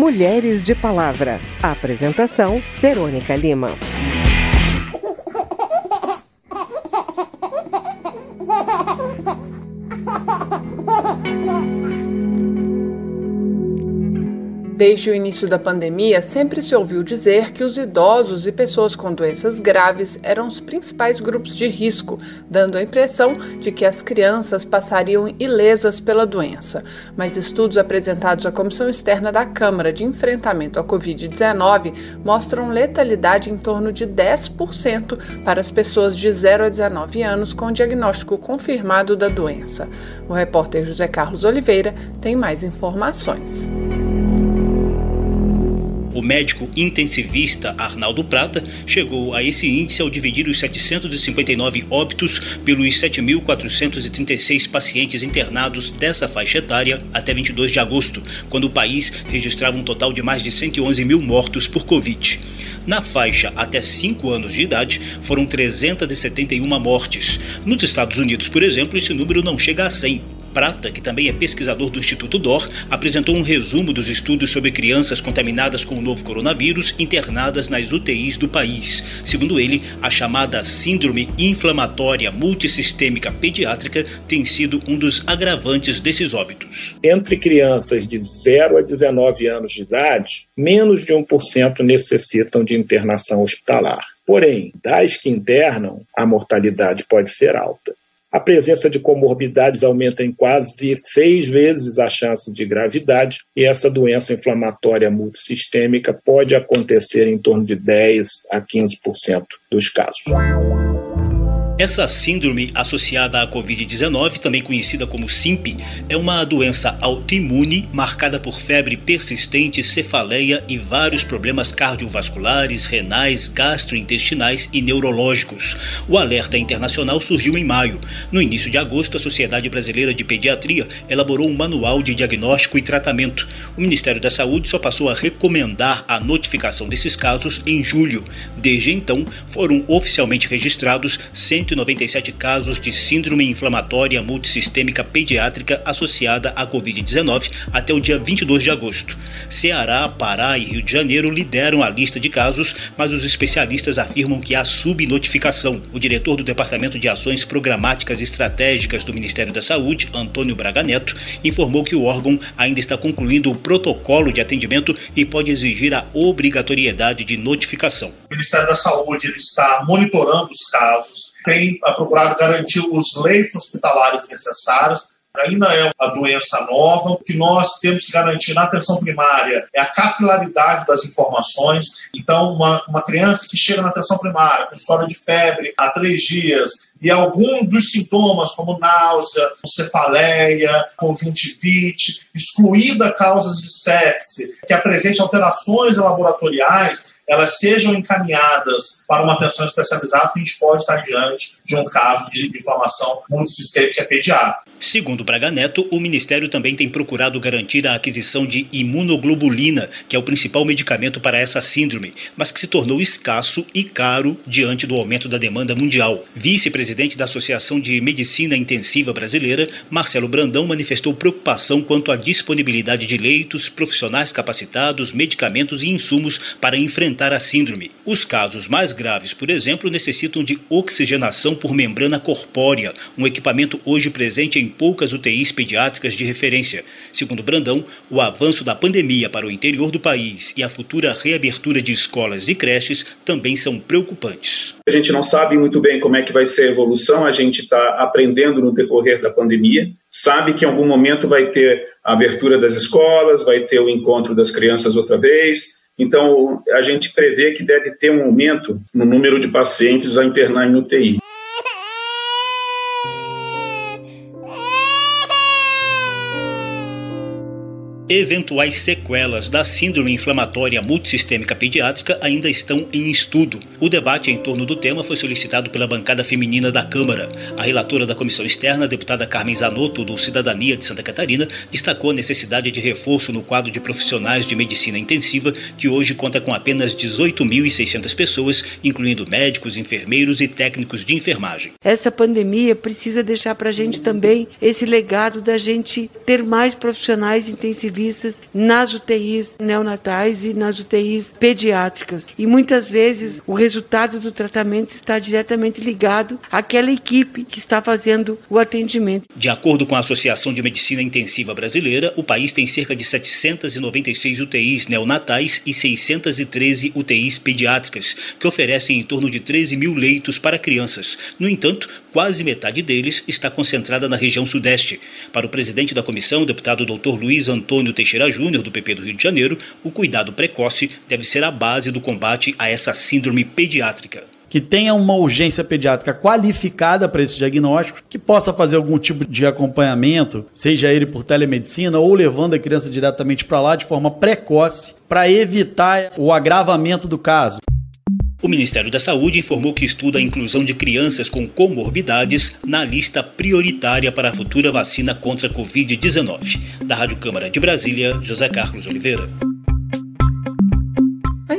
Mulheres de Palavra. apresentação: Verônica Lima. Desde o início da pandemia, sempre se ouviu dizer que os idosos e pessoas com doenças graves eram os principais grupos de risco, dando a impressão de que as crianças passariam ilesas pela doença. Mas estudos apresentados à Comissão Externa da Câmara de Enfrentamento à Covid-19 mostram letalidade em torno de 10% para as pessoas de 0 a 19 anos com diagnóstico confirmado da doença. O repórter José Carlos Oliveira tem mais informações. O médico intensivista Arnaldo Prata chegou a esse índice ao dividir os 759 óbitos pelos 7.436 pacientes internados dessa faixa etária até 22 de agosto, quando o país registrava um total de mais de 111 mil mortos por Covid. Na faixa até 5 anos de idade, foram 371 mortes. Nos Estados Unidos, por exemplo, esse número não chega a 100 Prata, que também é pesquisador do Instituto DOR, apresentou um resumo dos estudos sobre crianças contaminadas com o novo coronavírus internadas nas UTIs do país. Segundo ele, a chamada Síndrome Inflamatória Multissistêmica Pediátrica tem sido um dos agravantes desses óbitos. Entre crianças de 0 a 19 anos de idade, menos de 1% necessitam de internação hospitalar. Porém, das que internam, a mortalidade pode ser alta. A presença de comorbidades aumenta em quase seis vezes a chance de gravidade, e essa doença inflamatória multissistêmica pode acontecer em torno de 10 a 15% dos casos. Essa síndrome associada à Covid-19, também conhecida como SIMP, é uma doença autoimune marcada por febre persistente, cefaleia e vários problemas cardiovasculares, renais, gastrointestinais e neurológicos. O alerta internacional surgiu em maio. No início de agosto, a Sociedade Brasileira de Pediatria elaborou um manual de diagnóstico e tratamento. O Ministério da Saúde só passou a recomendar a notificação desses casos em julho. Desde então, foram oficialmente registrados 100 197 casos de síndrome inflamatória multissistêmica pediátrica associada à Covid-19 até o dia 22 de agosto. Ceará, Pará e Rio de Janeiro lideram a lista de casos, mas os especialistas afirmam que há subnotificação. O diretor do Departamento de Ações Programáticas e Estratégicas do Ministério da Saúde, Antônio Braga Neto, informou que o órgão ainda está concluindo o protocolo de atendimento e pode exigir a obrigatoriedade de notificação. O Ministério da Saúde está monitorando os casos, tem procurado garantir os leitos hospitalares necessários. Ainda é uma doença nova. O que nós temos que garantir na atenção primária é a capilaridade das informações. Então, uma, uma criança que chega na atenção primária com história de febre há três dias e algum dos sintomas, como náusea, cefaleia, conjuntivite, excluída causas de sepse, que apresente alterações laboratoriais, elas sejam encaminhadas para uma atenção especializada, a gente pode estar diante de um caso de inflamação multissistêmica pediátrica. Segundo Braga Neto, o Ministério também tem procurado garantir a aquisição de imunoglobulina, que é o principal medicamento para essa síndrome, mas que se tornou escasso e caro diante do aumento da demanda mundial. Vice-presidente da Associação de Medicina Intensiva Brasileira, Marcelo Brandão, manifestou preocupação quanto à disponibilidade de leitos, profissionais capacitados, medicamentos e insumos para enfrentar a síndrome. Os casos mais graves, por exemplo, necessitam de oxigenação por membrana corpórea, um equipamento hoje presente em poucas UTIs pediátricas de referência. Segundo Brandão, o avanço da pandemia para o interior do país e a futura reabertura de escolas e creches também são preocupantes. A gente não sabe muito bem como é que vai ser a evolução, a gente está aprendendo no decorrer da pandemia, sabe que em algum momento vai ter a abertura das escolas, vai ter o encontro das crianças outra vez, então, a gente prevê que deve ter um aumento no número de pacientes a internar em UTI. Eventuais sequelas da síndrome inflamatória multissistêmica pediátrica ainda estão em estudo. O debate em torno do tema foi solicitado pela bancada feminina da Câmara. A relatora da comissão externa, deputada Carmen Zanotto, do Cidadania de Santa Catarina, destacou a necessidade de reforço no quadro de profissionais de medicina intensiva, que hoje conta com apenas 18.600 pessoas, incluindo médicos, enfermeiros e técnicos de enfermagem. Esta pandemia precisa deixar para a gente também esse legado da gente ter mais profissionais intensivistas nas UTIs neonatais e nas UTIs pediátricas. E muitas vezes o resultado do tratamento está diretamente ligado àquela equipe que está fazendo o atendimento. De acordo com a Associação de Medicina Intensiva Brasileira, o país tem cerca de 796 UTIs neonatais e 613 UTIs pediátricas, que oferecem em torno de 13 mil leitos para crianças. No entanto, quase metade deles está concentrada na região sudeste. Para o presidente da comissão, deputado Dr. Luiz Antônio Teixeira Júnior, do PP do Rio de Janeiro, o cuidado precoce deve ser a base do combate a essa síndrome pediátrica que tenha uma urgência pediátrica qualificada para esse diagnóstico, que possa fazer algum tipo de acompanhamento, seja ele por telemedicina ou levando a criança diretamente para lá de forma precoce, para evitar o agravamento do caso. O Ministério da Saúde informou que estuda a inclusão de crianças com comorbidades na lista prioritária para a futura vacina contra a Covid-19. Da Rádio Câmara de Brasília, José Carlos Oliveira.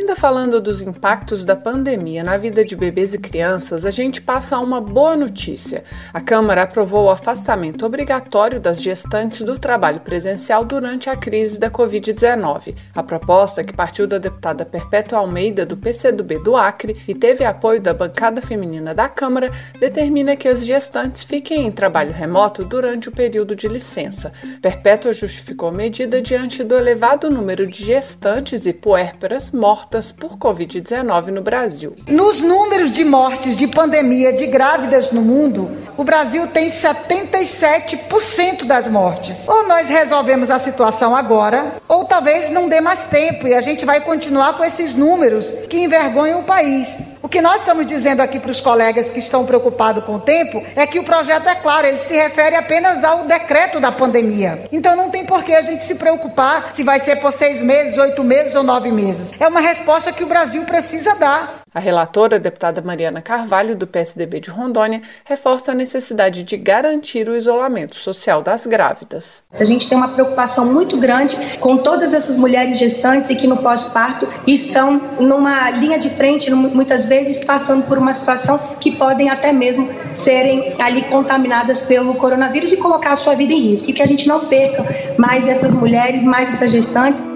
Ainda falando dos impactos da pandemia na vida de bebês e crianças, a gente passa a uma boa notícia. A Câmara aprovou o afastamento obrigatório das gestantes do trabalho presencial durante a crise da Covid-19. A proposta, que partiu da deputada Perpétua Almeida, do PCdoB do Acre, e teve apoio da bancada feminina da Câmara, determina que as gestantes fiquem em trabalho remoto durante o período de licença. Perpétua justificou a medida diante do elevado número de gestantes e puérperas mortas mortas por Covid-19 no Brasil. Nos números de mortes de pandemia de grávidas no mundo, o Brasil tem 77% das mortes. Ou nós resolvemos a situação agora, ou talvez não dê mais tempo e a gente vai continuar com esses números que envergonham o país. O que nós estamos dizendo aqui para os colegas que estão preocupados com o tempo é que o projeto é claro, ele se refere apenas ao decreto da pandemia. Então não tem por que a gente se preocupar se vai ser por seis meses, oito meses ou nove meses. É uma resposta que o Brasil precisa dar. A relatora, a deputada Mariana Carvalho, do PSDB de Rondônia, reforça a necessidade de garantir o isolamento social das grávidas. A gente tem uma preocupação muito grande com todas essas mulheres gestantes e que no pós-parto estão numa linha de frente, muitas vezes passando por uma situação que podem até mesmo serem ali contaminadas pelo coronavírus e colocar a sua vida em risco. E que a gente não perca mais essas mulheres, mais essas gestantes.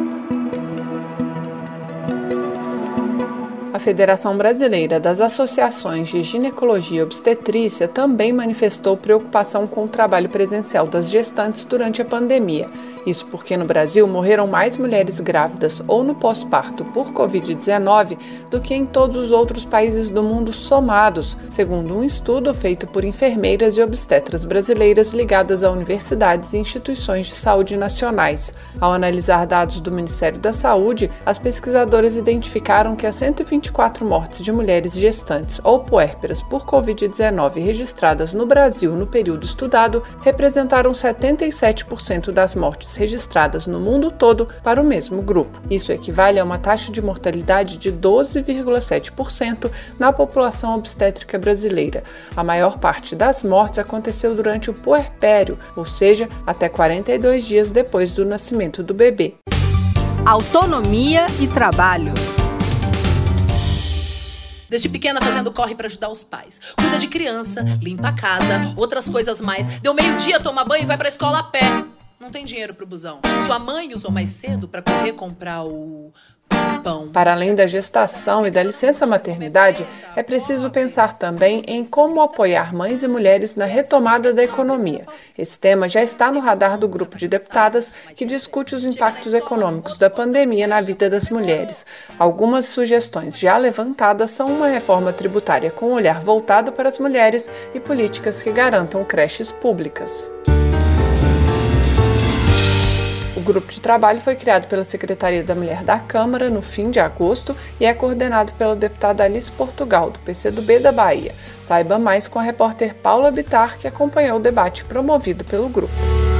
A Federação Brasileira das Associações de Ginecologia e Obstetrícia também manifestou preocupação com o trabalho presencial das gestantes durante a pandemia. Isso porque no Brasil morreram mais mulheres grávidas ou no pós-parto por Covid-19 do que em todos os outros países do mundo somados, segundo um estudo feito por enfermeiras e obstetras brasileiras ligadas a universidades e instituições de saúde nacionais. Ao analisar dados do Ministério da Saúde, as pesquisadoras identificaram que as 120 24 mortes de mulheres gestantes ou puérperas por Covid-19 registradas no Brasil no período estudado representaram 77% das mortes registradas no mundo todo para o mesmo grupo. Isso equivale a uma taxa de mortalidade de 12,7% na população obstétrica brasileira. A maior parte das mortes aconteceu durante o puerpério, ou seja, até 42 dias depois do nascimento do bebê. Autonomia e trabalho. Desde pequena fazendo corre para ajudar os pais. Cuida de criança, limpa a casa, outras coisas mais. Deu meio-dia, toma banho e vai pra escola a pé. Não tem dinheiro pro busão. Sua mãe usou mais cedo para correr comprar o. Para além da gestação e da licença maternidade, é preciso pensar também em como apoiar mães e mulheres na retomada da economia. Esse tema já está no radar do grupo de deputadas que discute os impactos econômicos da pandemia na vida das mulheres. Algumas sugestões já levantadas são uma reforma tributária com olhar voltado para as mulheres e políticas que garantam creches públicas grupo de trabalho foi criado pela Secretaria da Mulher da Câmara no fim de agosto e é coordenado pela deputada Alice Portugal, do PCdoB da Bahia. Saiba mais com a repórter Paula Bitar, que acompanhou o debate promovido pelo grupo.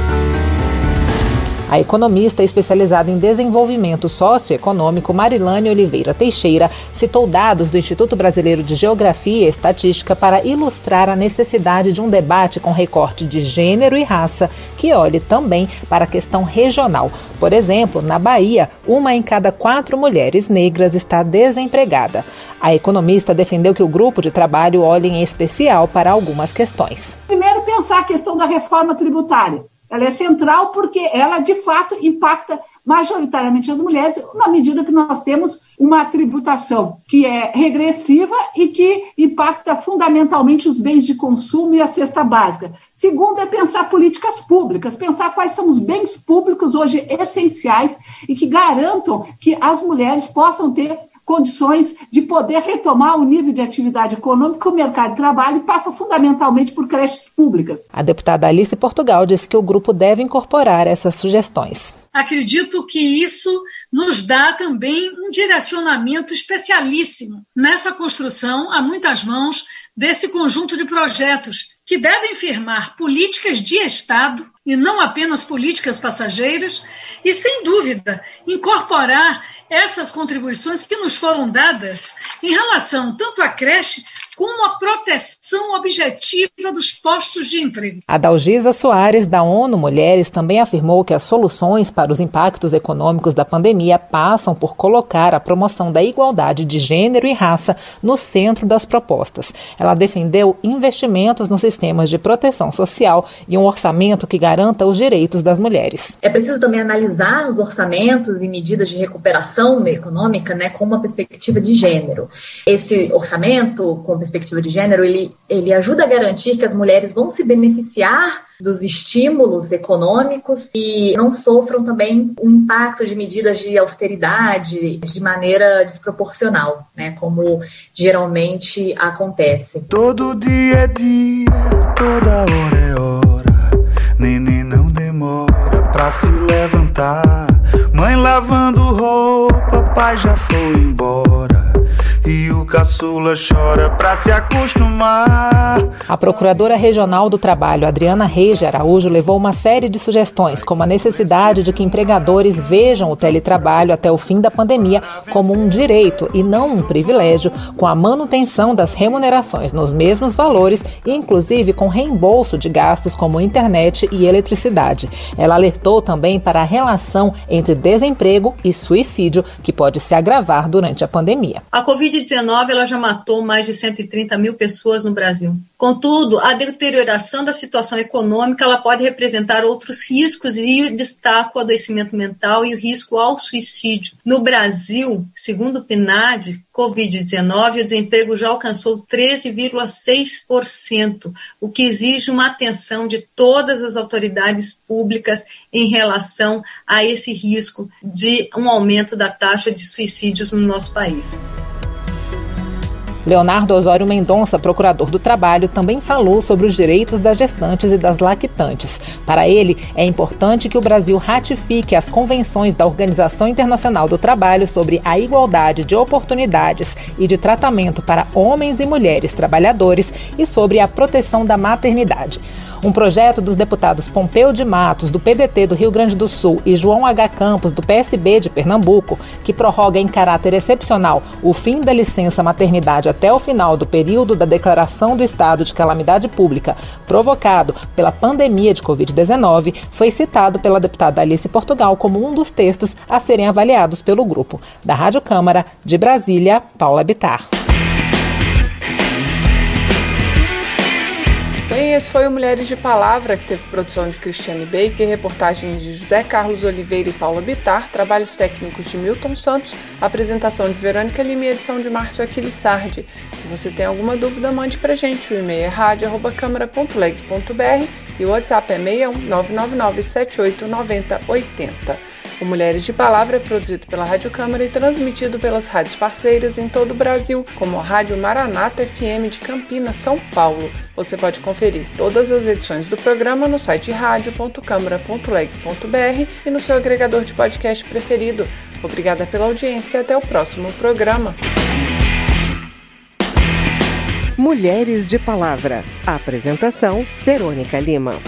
A economista especializada em desenvolvimento socioeconômico Marilane Oliveira Teixeira citou dados do Instituto Brasileiro de Geografia e Estatística para ilustrar a necessidade de um debate com recorte de gênero e raça que olhe também para a questão regional. Por exemplo, na Bahia, uma em cada quatro mulheres negras está desempregada. A economista defendeu que o grupo de trabalho olhe em especial para algumas questões. Primeiro, pensar a questão da reforma tributária ela é central porque ela, de fato, impacta majoritariamente as mulheres, na medida que nós temos uma tributação que é regressiva e que impacta fundamentalmente os bens de consumo e a cesta básica. Segundo, é pensar políticas públicas, pensar quais são os bens públicos hoje essenciais e que garantam que as mulheres possam ter condições de poder retomar o nível de atividade econômica, o mercado de trabalho passa fundamentalmente por creches públicas. A deputada Alice Portugal disse que o grupo deve incorporar essas sugestões. Acredito que isso nos dá também um direcionamento especialíssimo nessa construção a muitas mãos desse conjunto de projetos que devem firmar políticas de Estado e não apenas políticas passageiras, e, sem dúvida, incorporar essas contribuições que nos foram dadas em relação tanto à creche como a proteção objetiva dos postos de emprego. A Dalgisa Soares, da ONU Mulheres, também afirmou que as soluções para os impactos econômicos da pandemia passam por colocar a promoção da igualdade de gênero e raça no centro das propostas. Ela defendeu investimentos nos sistemas de proteção social e um orçamento que garanta os direitos das mulheres. É preciso também analisar os orçamentos e medidas de recuperação econômica né, com uma perspectiva de gênero. Esse orçamento, com perspectiva de gênero, ele, ele ajuda a garantir que as mulheres vão se beneficiar dos estímulos econômicos e não sofram também o impacto de medidas de austeridade de maneira desproporcional, né, como geralmente acontece. Todo dia é dia, toda hora é hora, neném não demora pra se levantar. Mãe lavando roupa, pai já foi embora. E o caçula chora pra se acostumar. A Procuradora Regional do Trabalho, Adriana Reis de Araújo, levou uma série de sugestões, como a necessidade de que empregadores vejam o teletrabalho até o fim da pandemia como um direito e não um privilégio, com a manutenção das remunerações nos mesmos valores e, inclusive, com reembolso de gastos como internet e eletricidade. Ela alertou também para a relação entre desemprego e suicídio, que pode se agravar durante a pandemia. A Covid-19 ela já matou mais de 130 mil pessoas no Brasil. Contudo, a deterioração da situação econômica ela pode representar outros riscos e destaco o adoecimento mental e o risco ao suicídio. No Brasil, segundo o PNAD, Covid-19, o desemprego já alcançou 13,6%, o que exige uma atenção de todas as autoridades públicas em relação a esse risco de um aumento da taxa de suicídios no nosso país. Leonardo Osório Mendonça, procurador do trabalho, também falou sobre os direitos das gestantes e das lactantes. Para ele, é importante que o Brasil ratifique as convenções da Organização Internacional do Trabalho sobre a igualdade de oportunidades e de tratamento para homens e mulheres trabalhadores e sobre a proteção da maternidade. Um projeto dos deputados Pompeu de Matos, do PDT do Rio Grande do Sul, e João H. Campos, do PSB de Pernambuco, que prorroga em caráter excepcional o fim da licença maternidade até o final do período da declaração do estado de calamidade pública provocado pela pandemia de Covid-19, foi citado pela deputada Alice Portugal como um dos textos a serem avaliados pelo grupo. Da Rádio Câmara, de Brasília, Paula Bitar. Esse foi o Mulheres de Palavra, que teve produção de Cristiane Baker, reportagens de José Carlos Oliveira e Paula Bitar, trabalhos técnicos de Milton Santos, apresentação de Verônica Lima e edição de Márcio Aquiles Sardi. Se você tem alguma dúvida, mande pra gente. O e-mail é rádio.câmara.leg.br e o WhatsApp é 61 999 78 90 80. O Mulheres de Palavra é produzido pela Rádio Câmara e transmitido pelas rádios parceiras em todo o Brasil, como a Rádio Maranata FM de Campinas, São Paulo. Você pode conferir todas as edições do programa no site radio.câmara.leg.br e no seu agregador de podcast preferido. Obrigada pela audiência e até o próximo programa. Mulheres de Palavra. Apresentação: Verônica Lima.